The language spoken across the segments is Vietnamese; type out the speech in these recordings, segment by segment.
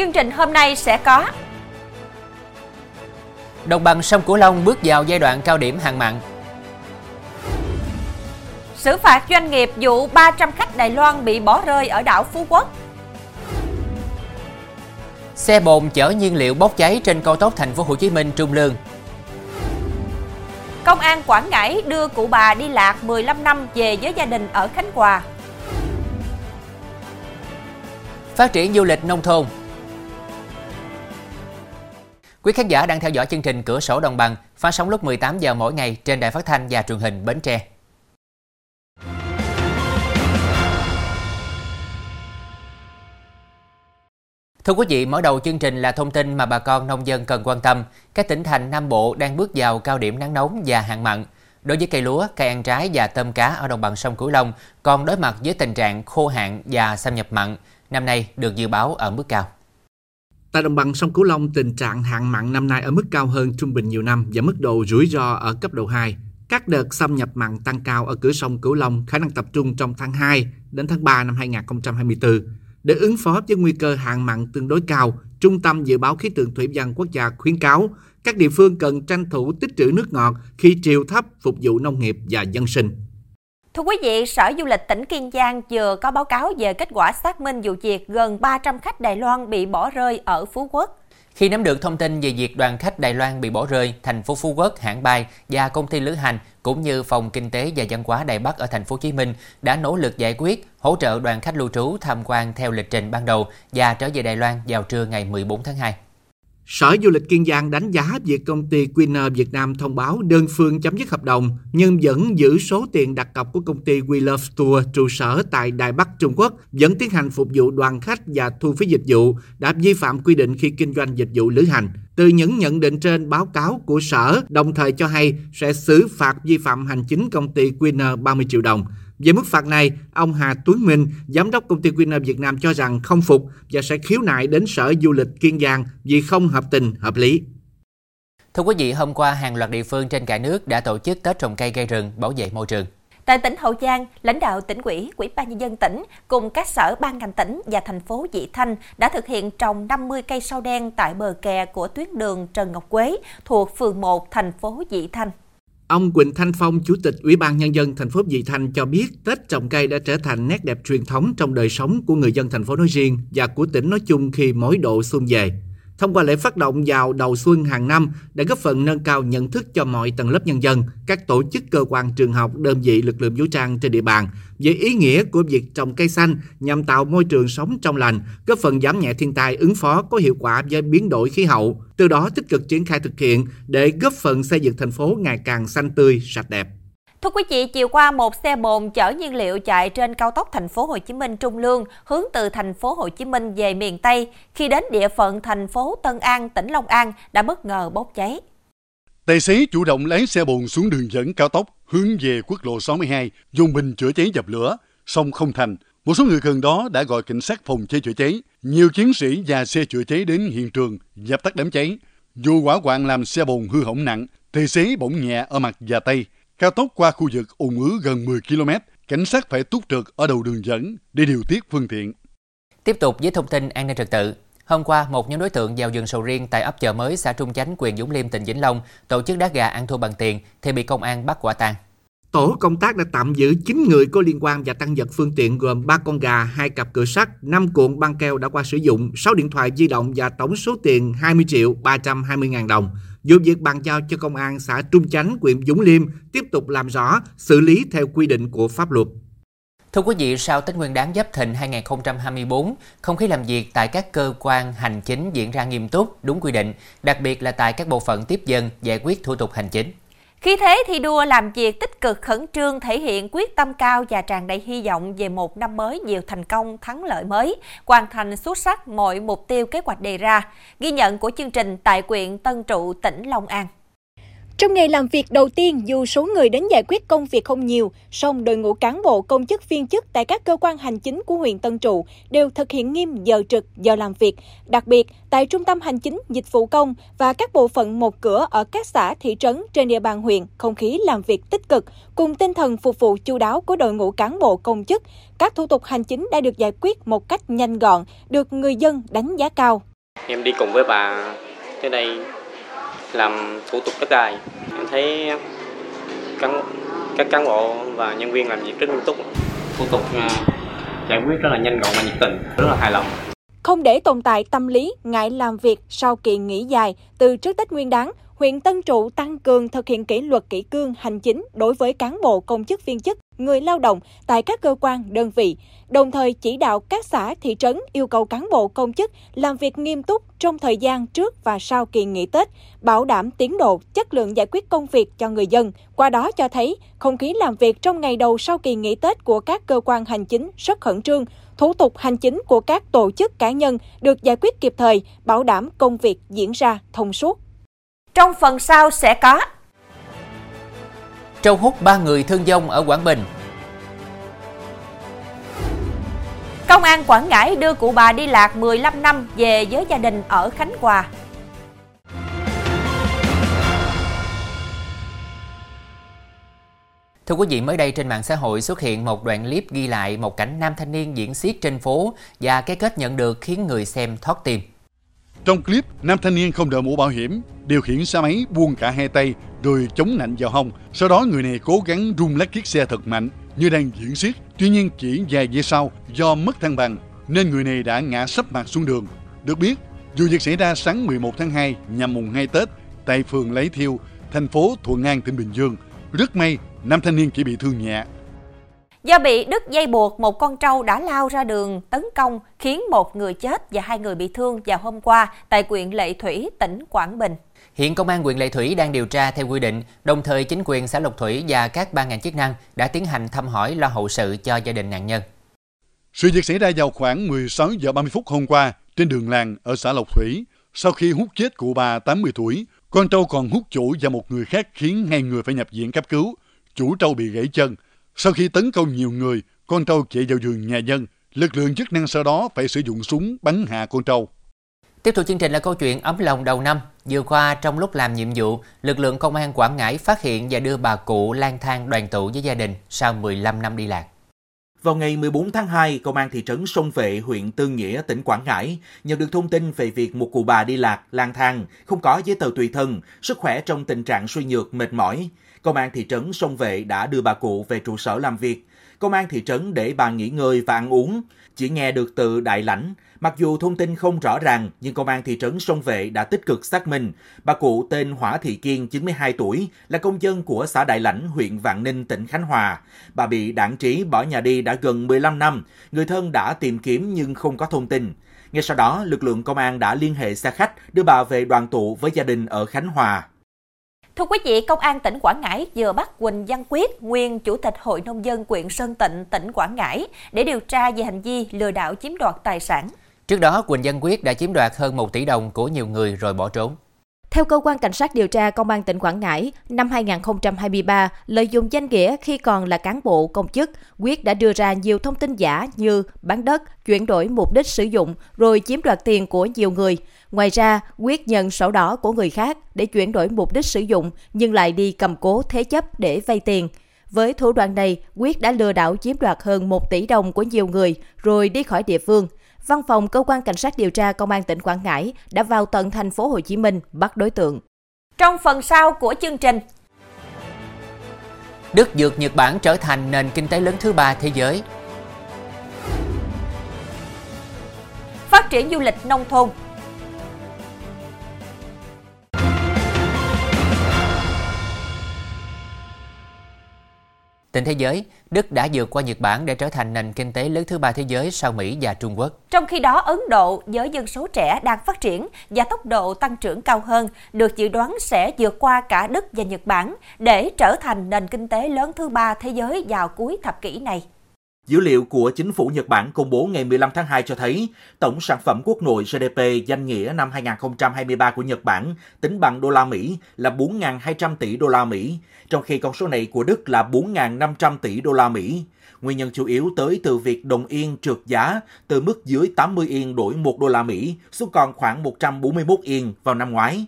Chương trình hôm nay sẽ có Đồng bằng sông Cửu Long bước vào giai đoạn cao điểm hạn mặn. xử phạt doanh nghiệp vụ 300 khách Đài Loan bị bỏ rơi ở đảo Phú Quốc. Xe bồn chở nhiên liệu bốc cháy trên cao tốc thành phố Hồ Chí Minh Trung Lương. Công an Quảng Ngãi đưa cụ bà đi lạc 15 năm về với gia đình ở Khánh Hòa. Phát triển du lịch nông thôn. Quý khán giả đang theo dõi chương trình Cửa sổ Đồng bằng phát sóng lúc 18 giờ mỗi ngày trên đài phát thanh và truyền hình Bến Tre. Thưa quý vị, mở đầu chương trình là thông tin mà bà con nông dân cần quan tâm. Các tỉnh thành Nam Bộ đang bước vào cao điểm nắng nóng và hạn mặn. Đối với cây lúa, cây ăn trái và tôm cá ở đồng bằng sông Cửu Long còn đối mặt với tình trạng khô hạn và xâm nhập mặn. Năm nay được dự báo ở mức cao. Tại đồng bằng sông Cửu Long, tình trạng hạn mặn năm nay ở mức cao hơn trung bình nhiều năm và mức độ rủi ro ở cấp độ 2. Các đợt xâm nhập mặn tăng cao ở cửa sông Cửu Long khả năng tập trung trong tháng 2 đến tháng 3 năm 2024. Để ứng phó với nguy cơ hạn mặn tương đối cao, Trung tâm Dự báo Khí tượng Thủy văn Quốc gia khuyến cáo các địa phương cần tranh thủ tích trữ nước ngọt khi triều thấp phục vụ nông nghiệp và dân sinh. Thưa quý vị, Sở Du lịch tỉnh Kiên Giang vừa có báo cáo về kết quả xác minh vụ việc gần 300 khách Đài Loan bị bỏ rơi ở Phú Quốc. Khi nắm được thông tin về việc đoàn khách Đài Loan bị bỏ rơi, thành phố Phú Quốc, hãng bay và công ty lữ hành cũng như phòng kinh tế và văn hóa Đài Bắc ở thành phố Hồ Chí Minh đã nỗ lực giải quyết, hỗ trợ đoàn khách lưu trú tham quan theo lịch trình ban đầu và trở về Đài Loan vào trưa ngày 14 tháng 2. Sở Du lịch Kiên Giang đánh giá việc công ty Winner Việt Nam thông báo đơn phương chấm dứt hợp đồng, nhưng vẫn giữ số tiền đặt cọc của công ty We Love Tour trụ sở tại Đài Bắc Trung Quốc, vẫn tiến hành phục vụ đoàn khách và thu phí dịch vụ, đã vi phạm quy định khi kinh doanh dịch vụ lữ hành. Từ những nhận định trên, báo cáo của Sở đồng thời cho hay sẽ xử phạt vi phạm hành chính công ty Winner 30 triệu đồng. Về mức phạt này, ông Hà Tuấn Minh, giám đốc công ty Winner Việt Nam cho rằng không phục và sẽ khiếu nại đến Sở Du lịch Kiên Giang vì không hợp tình, hợp lý. Thưa quý vị, hôm qua hàng loạt địa phương trên cả nước đã tổ chức Tết trồng cây gây rừng, bảo vệ môi trường. Tại tỉnh Hậu Giang, lãnh đạo tỉnh ủy, Ủy ban nhân dân tỉnh cùng các sở ban ngành tỉnh và thành phố Vị Thanh đã thực hiện trồng 50 cây sao đen tại bờ kè của tuyến đường Trần Ngọc Quế thuộc phường 1 thành phố Vị Thanh. Ông Quỳnh Thanh Phong, Chủ tịch Ủy ban Nhân dân thành phố Vị Thanh cho biết Tết trồng cây đã trở thành nét đẹp truyền thống trong đời sống của người dân thành phố nói riêng và của tỉnh nói chung khi mỗi độ xuân về. Thông qua lễ phát động vào đầu xuân hàng năm đã góp phần nâng cao nhận thức cho mọi tầng lớp nhân dân, các tổ chức cơ quan trường học, đơn vị lực lượng vũ trang trên địa bàn về ý nghĩa của việc trồng cây xanh nhằm tạo môi trường sống trong lành, góp phần giảm nhẹ thiên tai ứng phó có hiệu quả với biến đổi khí hậu, từ đó tích cực triển khai thực hiện để góp phần xây dựng thành phố ngày càng xanh tươi, sạch đẹp. Thưa quý vị, chiều qua một xe bồn chở nhiên liệu chạy trên cao tốc thành phố Hồ Chí Minh Trung Lương hướng từ thành phố Hồ Chí Minh về miền Tây khi đến địa phận thành phố Tân An, tỉnh Long An đã bất ngờ bốc cháy. Tài xế chủ động lái xe bồn xuống đường dẫn cao tốc hướng về quốc lộ 62, dùng bình chữa cháy dập lửa, song không thành. Một số người gần đó đã gọi cảnh sát phòng cháy chữa cháy. Nhiều chiến sĩ và xe chữa cháy đến hiện trường dập tắt đám cháy. Dù quả quạng làm xe bồn hư hỏng nặng, tài xế bỗng nhẹ ở mặt và tay. Cao tốc qua khu vực ùn ứ gần 10 km, cảnh sát phải túc trực ở đầu đường dẫn để điều tiết phương tiện. Tiếp tục với thông tin an ninh trật tự. Hôm qua, một nhóm đối tượng vào rừng sầu riêng tại ấp chợ mới xã Trung Chánh, quyền Dũng Liêm, tỉnh Vĩnh Long tổ chức đá gà ăn thua bằng tiền thì bị công an bắt quả tang. Tổ công tác đã tạm giữ 9 người có liên quan và tăng vật phương tiện gồm 3 con gà, 2 cặp cửa sắt, 5 cuộn băng keo đã qua sử dụng, 6 điện thoại di động và tổng số tiền 20 triệu 320 ngàn đồng. Vụ việc bàn giao cho công an xã Trung Chánh, huyện Dũng Liêm tiếp tục làm rõ, xử lý theo quy định của pháp luật. Thưa quý vị, sau Tết Nguyên đán Giáp Thìn 2024, không khí làm việc tại các cơ quan hành chính diễn ra nghiêm túc, đúng quy định, đặc biệt là tại các bộ phận tiếp dân giải quyết thủ tục hành chính. Khi thế thi đua làm việc tích cực khẩn trương thể hiện quyết tâm cao và tràn đầy hy vọng về một năm mới nhiều thành công, thắng lợi mới, hoàn thành xuất sắc mọi mục tiêu kế hoạch đề ra. Ghi nhận của chương trình tại quyện Tân Trụ, tỉnh Long An. Trong ngày làm việc đầu tiên, dù số người đến giải quyết công việc không nhiều, song đội ngũ cán bộ công chức viên chức tại các cơ quan hành chính của huyện Tân Trụ đều thực hiện nghiêm giờ trực, giờ làm việc. Đặc biệt, tại trung tâm hành chính, dịch vụ công và các bộ phận một cửa ở các xã, thị trấn trên địa bàn huyện, không khí làm việc tích cực, cùng tinh thần phục vụ chu đáo của đội ngũ cán bộ công chức, các thủ tục hành chính đã được giải quyết một cách nhanh gọn, được người dân đánh giá cao. Em đi cùng với bà tới đây làm thủ tục đất đai. Em thấy cán, các cán bộ và nhân viên làm việc rất nghiêm túc. Thủ tục à, giải quyết rất là nhanh gọn và nhiệt tình, rất là hài lòng không để tồn tại tâm lý ngại làm việc sau kỳ nghỉ dài từ trước Tết Nguyên đán, huyện Tân Trụ tăng cường thực hiện kỷ luật kỷ cương hành chính đối với cán bộ công chức viên chức, người lao động tại các cơ quan, đơn vị, đồng thời chỉ đạo các xã, thị trấn yêu cầu cán bộ công chức làm việc nghiêm túc trong thời gian trước và sau kỳ nghỉ Tết, bảo đảm tiến độ, chất lượng giải quyết công việc cho người dân. Qua đó cho thấy, không khí làm việc trong ngày đầu sau kỳ nghỉ Tết của các cơ quan hành chính rất khẩn trương, thủ tục hành chính của các tổ chức cá nhân được giải quyết kịp thời, bảo đảm công việc diễn ra thông suốt. Trong phần sau sẽ có Trâu hút ba người thương vong ở Quảng Bình Công an Quảng Ngãi đưa cụ bà đi lạc 15 năm về với gia đình ở Khánh Hòa. Thưa quý vị, mới đây trên mạng xã hội xuất hiện một đoạn clip ghi lại một cảnh nam thanh niên diễn xiết trên phố và cái kết nhận được khiến người xem thoát tim. Trong clip, nam thanh niên không đội mũ bảo hiểm, điều khiển xe máy buông cả hai tay rồi chống nạnh vào hông. Sau đó người này cố gắng rung lắc chiếc xe thật mạnh như đang diễn xiết. Tuy nhiên chỉ vài giây sau do mất thăng bằng nên người này đã ngã sấp mặt xuống đường. Được biết, vụ việc xảy ra sáng 11 tháng 2 nhằm mùng 2 Tết tại phường Lấy Thiêu, thành phố Thuận An, tỉnh Bình Dương. Rất may, nam thanh niên chỉ bị thương nhẹ. Do bị đứt dây buộc, một con trâu đã lao ra đường tấn công khiến một người chết và hai người bị thương vào hôm qua tại huyện Lệ Thủy, tỉnh Quảng Bình. Hiện công an huyện Lệ Thủy đang điều tra theo quy định, đồng thời chính quyền xã Lộc Thủy và các ban ngành chức năng đã tiến hành thăm hỏi lo hậu sự cho gia đình nạn nhân. Sự việc xảy ra vào khoảng 16 giờ 30 phút hôm qua trên đường làng ở xã Lộc Thủy. Sau khi hút chết cụ bà 80 tuổi, con trâu còn hút chủ và một người khác khiến hai người phải nhập viện cấp cứu. Chủ trâu bị gãy chân. Sau khi tấn công nhiều người, con trâu chạy vào vườn nhà dân. Lực lượng chức năng sau đó phải sử dụng súng bắn hạ con trâu. Tiếp tục chương trình là câu chuyện ấm lòng đầu năm. Vừa qua, trong lúc làm nhiệm vụ, lực lượng công an Quảng Ngãi phát hiện và đưa bà cụ lang thang đoàn tụ với gia đình sau 15 năm đi lạc. Vào ngày 14 tháng 2, Công an thị trấn Sông Vệ, huyện Tư Nghĩa, tỉnh Quảng Ngãi nhận được thông tin về việc một cụ bà đi lạc, lang thang, không có giấy tờ tùy thân, sức khỏe trong tình trạng suy nhược, mệt mỏi. Công an thị trấn Sông Vệ đã đưa bà cụ về trụ sở làm việc. Công an thị trấn để bà nghỉ ngơi và ăn uống. Chỉ nghe được từ đại lãnh, mặc dù thông tin không rõ ràng, nhưng công an thị trấn Sông Vệ đã tích cực xác minh. Bà cụ tên Hỏa Thị Kiên, 92 tuổi, là công dân của xã Đại Lãnh, huyện Vạn Ninh, tỉnh Khánh Hòa. Bà bị đảng trí bỏ nhà đi đã gần 15 năm. Người thân đã tìm kiếm nhưng không có thông tin. Ngay sau đó, lực lượng công an đã liên hệ xe khách đưa bà về đoàn tụ với gia đình ở Khánh Hòa. Thưa quý vị, Công an tỉnh Quảng Ngãi vừa bắt Quỳnh Văn Quyết, nguyên Chủ tịch Hội Nông dân quyện Sơn Tịnh, tỉnh Quảng Ngãi, để điều tra về hành vi lừa đảo chiếm đoạt tài sản. Trước đó, Quỳnh Văn Quyết đã chiếm đoạt hơn 1 tỷ đồng của nhiều người rồi bỏ trốn. Theo cơ quan cảnh sát điều tra công an tỉnh Quảng Ngãi, năm 2023, lợi dụng danh nghĩa khi còn là cán bộ công chức, Quyết đã đưa ra nhiều thông tin giả như bán đất, chuyển đổi mục đích sử dụng rồi chiếm đoạt tiền của nhiều người. Ngoài ra, Quyết nhận sổ đỏ của người khác để chuyển đổi mục đích sử dụng nhưng lại đi cầm cố thế chấp để vay tiền. Với thủ đoạn này, Quyết đã lừa đảo chiếm đoạt hơn 1 tỷ đồng của nhiều người rồi đi khỏi địa phương. Văn phòng cơ quan cảnh sát điều tra công an tỉnh Quảng Ngãi đã vào tận thành phố Hồ Chí Minh bắt đối tượng. Trong phần sau của chương trình, Đức vượt Nhật Bản trở thành nền kinh tế lớn thứ ba thế giới. phát triển du lịch nông thôn, Tình thế giới, Đức đã vượt qua Nhật Bản để trở thành nền kinh tế lớn thứ ba thế giới sau Mỹ và Trung Quốc. Trong khi đó, Ấn Độ với dân số trẻ đang phát triển và tốc độ tăng trưởng cao hơn, được dự đoán sẽ vượt qua cả Đức và Nhật Bản để trở thành nền kinh tế lớn thứ ba thế giới vào cuối thập kỷ này. Dữ liệu của chính phủ Nhật Bản công bố ngày 15 tháng 2 cho thấy tổng sản phẩm quốc nội GDP danh nghĩa năm 2023 của Nhật Bản tính bằng đô la Mỹ là 4.200 tỷ đô la Mỹ, trong khi con số này của Đức là 4.500 tỷ đô la Mỹ. Nguyên nhân chủ yếu tới từ việc đồng yên trượt giá từ mức dưới 80 yên đổi 1 đô la Mỹ xuống còn khoảng 141 yên vào năm ngoái.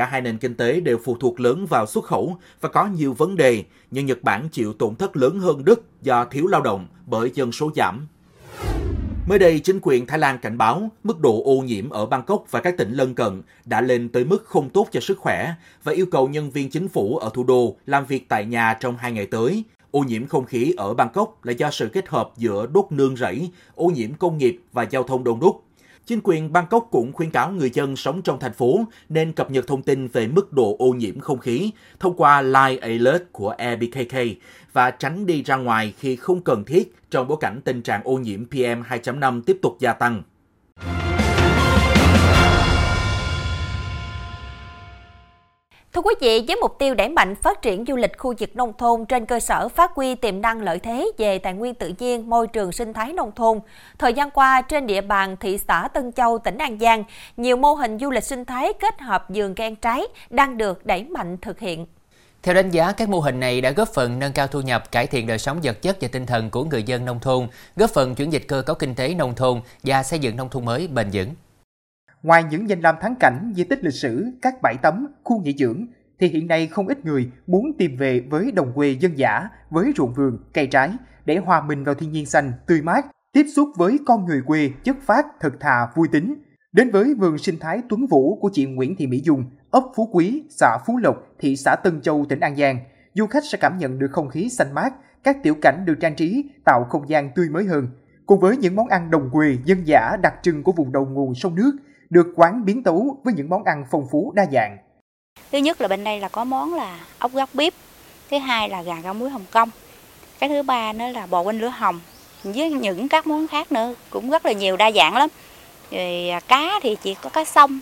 Cả hai nền kinh tế đều phụ thuộc lớn vào xuất khẩu và có nhiều vấn đề, nhưng Nhật Bản chịu tổn thất lớn hơn Đức do thiếu lao động bởi dân số giảm. Mới đây, chính quyền Thái Lan cảnh báo mức độ ô nhiễm ở Bangkok và các tỉnh lân cận đã lên tới mức không tốt cho sức khỏe và yêu cầu nhân viên chính phủ ở thủ đô làm việc tại nhà trong hai ngày tới. Ô nhiễm không khí ở Bangkok là do sự kết hợp giữa đốt nương rẫy, ô nhiễm công nghiệp và giao thông đông đúc. Chính quyền Bangkok cũng khuyến cáo người dân sống trong thành phố nên cập nhật thông tin về mức độ ô nhiễm không khí thông qua Live Alert của ABKK và tránh đi ra ngoài khi không cần thiết trong bối cảnh tình trạng ô nhiễm PM 2.5 tiếp tục gia tăng. Thưa quý vị, với mục tiêu đẩy mạnh phát triển du lịch khu vực nông thôn trên cơ sở phát huy tiềm năng lợi thế về tài nguyên tự nhiên, môi trường sinh thái nông thôn, thời gian qua trên địa bàn thị xã Tân Châu, tỉnh An Giang, nhiều mô hình du lịch sinh thái kết hợp vườn cây ăn trái đang được đẩy mạnh thực hiện. Theo đánh giá, các mô hình này đã góp phần nâng cao thu nhập, cải thiện đời sống vật chất và tinh thần của người dân nông thôn, góp phần chuyển dịch cơ cấu kinh tế nông thôn và xây dựng nông thôn mới bền vững. Ngoài những danh lam thắng cảnh, di tích lịch sử, các bãi tắm, khu nghỉ dưỡng, thì hiện nay không ít người muốn tìm về với đồng quê dân dã, với ruộng vườn, cây trái để hòa mình vào thiên nhiên xanh, tươi mát, tiếp xúc với con người quê chất phát, thật thà, vui tính. Đến với vườn sinh thái Tuấn Vũ của chị Nguyễn Thị Mỹ Dung, ấp Phú Quý, xã Phú Lộc, thị xã Tân Châu, tỉnh An Giang, du khách sẽ cảm nhận được không khí xanh mát, các tiểu cảnh được trang trí tạo không gian tươi mới hơn. Cùng với những món ăn đồng quê dân dã đặc trưng của vùng đầu nguồn sông nước, được quán biến tấu với những món ăn phong phú đa dạng. Thứ nhất là bên đây là có món là ốc góc bếp, thứ hai là gà rau muối Hồng Kông, cái thứ ba nữa là bò quanh lửa hồng với những các món khác nữa cũng rất là nhiều đa dạng lắm. Rồi à, cá thì chỉ có cá sông,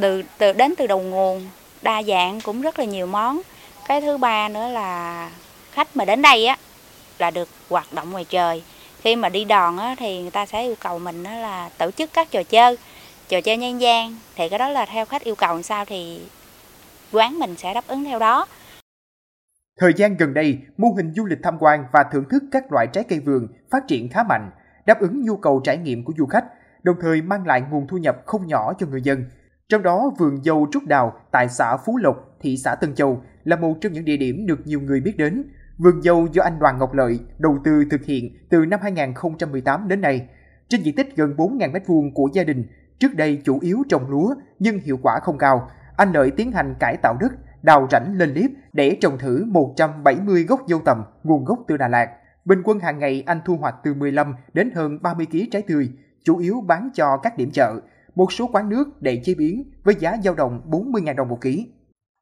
từ, từ đến từ đầu nguồn đa dạng cũng rất là nhiều món. Cái thứ ba nữa là khách mà đến đây á là được hoạt động ngoài trời khi mà đi đòn á, thì người ta sẽ yêu cầu mình á, là tổ chức các trò chơi trò chơi nhân gian. Thì cái đó là theo khách yêu cầu làm sao thì quán mình sẽ đáp ứng theo đó. Thời gian gần đây, mô hình du lịch tham quan và thưởng thức các loại trái cây vườn phát triển khá mạnh, đáp ứng nhu cầu trải nghiệm của du khách, đồng thời mang lại nguồn thu nhập không nhỏ cho người dân. Trong đó, vườn dâu Trúc Đào tại xã Phú Lộc, thị xã Tân Châu là một trong những địa điểm được nhiều người biết đến, Vườn dâu do anh Đoàn Ngọc Lợi đầu tư thực hiện từ năm 2018 đến nay. Trên diện tích gần 4.000 m2 của gia đình, trước đây chủ yếu trồng lúa nhưng hiệu quả không cao. Anh Lợi tiến hành cải tạo đất, đào rãnh lên liếp để trồng thử 170 gốc dâu tầm nguồn gốc từ Đà Lạt. Bình quân hàng ngày anh thu hoạch từ 15 đến hơn 30 kg trái tươi, chủ yếu bán cho các điểm chợ, một số quán nước để chế biến với giá dao động 40.000 đồng một ký.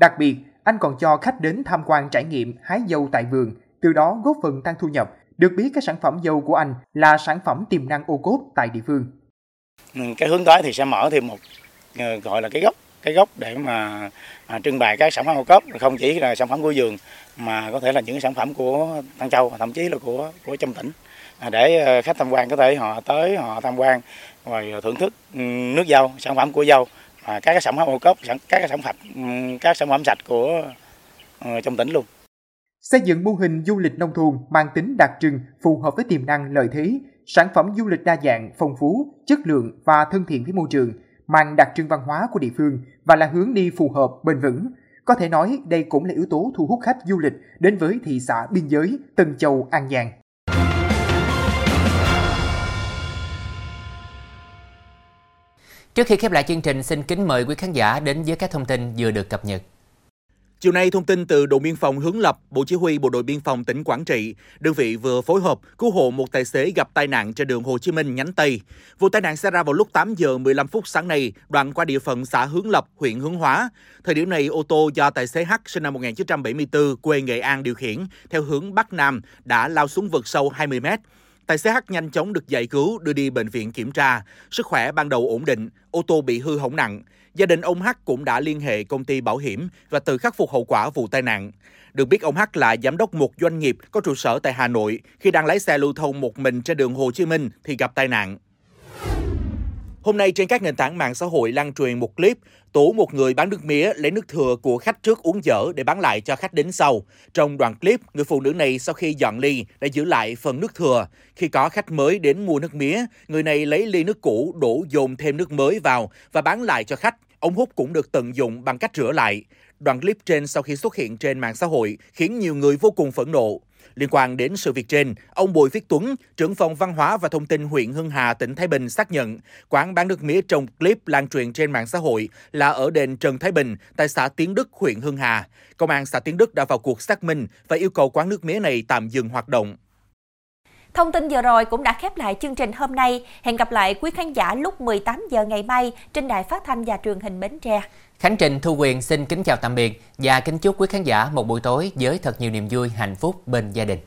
Đặc biệt, anh còn cho khách đến tham quan trải nghiệm hái dâu tại vườn, từ đó góp phần tăng thu nhập. Được biết các sản phẩm dâu của anh là sản phẩm tiềm năng ô cốp tại địa phương. Ừ, cái hướng tới thì sẽ mở thêm một ờ, gọi là cái gốc cái gốc để mà à, trưng bày các sản phẩm ô cốp không chỉ là sản phẩm của vườn mà có thể là những sản phẩm của Tân Châu thậm chí là của của trong tỉnh à, để ờ, khách tham quan có thể họ tới họ tham quan rồi thưởng thức ừ, nước dâu sản phẩm của dâu à, các cái sản phẩm ô cốp các cái sản phẩm ừ, các sản phẩm sạch của uh, trong tỉnh luôn. Xây dựng mô hình du lịch nông thôn mang tính đặc trưng phù hợp với tiềm năng lợi thế. Sản phẩm du lịch đa dạng phong phú chất lượng và thân thiện với môi trường mang đặc trưng văn hóa của địa phương và là hướng đi phù hợp bền vững. Có thể nói đây cũng là yếu tố thu hút khách du lịch đến với thị xã biên giới Tân Châu An Giang. Trước khi khép lại chương trình, xin kính mời quý khán giả đến với các thông tin vừa được cập nhật. Chiều nay, thông tin từ đồn biên phòng Hướng Lập, Bộ Chỉ huy Bộ đội Biên phòng tỉnh Quảng Trị, đơn vị vừa phối hợp cứu hộ một tài xế gặp tai nạn trên đường Hồ Chí Minh nhánh Tây. Vụ tai nạn xảy ra vào lúc 8 giờ 15 phút sáng nay, đoạn qua địa phận xã Hướng Lập, huyện Hướng Hóa. Thời điểm này, ô tô do tài xế H sinh năm 1974 quê Nghệ An điều khiển theo hướng Bắc Nam đã lao xuống vực sâu 20 mét. Tài xế H nhanh chóng được giải cứu đưa đi bệnh viện kiểm tra, sức khỏe ban đầu ổn định, ô tô bị hư hỏng nặng. Gia đình ông H cũng đã liên hệ công ty bảo hiểm và tự khắc phục hậu quả vụ tai nạn. Được biết ông H là giám đốc một doanh nghiệp có trụ sở tại Hà Nội khi đang lái xe lưu thông một mình trên đường Hồ Chí Minh thì gặp tai nạn. Hôm nay trên các nền tảng mạng xã hội lan truyền một clip tố một người bán nước mía lấy nước thừa của khách trước uống dở để bán lại cho khách đến sau. Trong đoạn clip, người phụ nữ này sau khi dọn ly đã giữ lại phần nước thừa. Khi có khách mới đến mua nước mía, người này lấy ly nước cũ đổ dồn thêm nước mới vào và bán lại cho khách. Ống hút cũng được tận dụng bằng cách rửa lại. Đoạn clip trên sau khi xuất hiện trên mạng xã hội khiến nhiều người vô cùng phẫn nộ. Liên quan đến sự việc trên, ông Bùi Viết Tuấn, trưởng phòng văn hóa và thông tin huyện Hưng Hà, tỉnh Thái Bình xác nhận quán bán nước mía trong clip lan truyền trên mạng xã hội là ở đền Trần Thái Bình, tại xã Tiến Đức, huyện Hưng Hà. Công an xã Tiến Đức đã vào cuộc xác minh và yêu cầu quán nước mía này tạm dừng hoạt động. Thông tin vừa rồi cũng đã khép lại chương trình hôm nay. Hẹn gặp lại quý khán giả lúc 18 giờ ngày mai trên đài phát thanh và truyền hình Bến Tre. Khánh Trình Thu Quyền xin kính chào tạm biệt và kính chúc quý khán giả một buổi tối với thật nhiều niềm vui, hạnh phúc bên gia đình.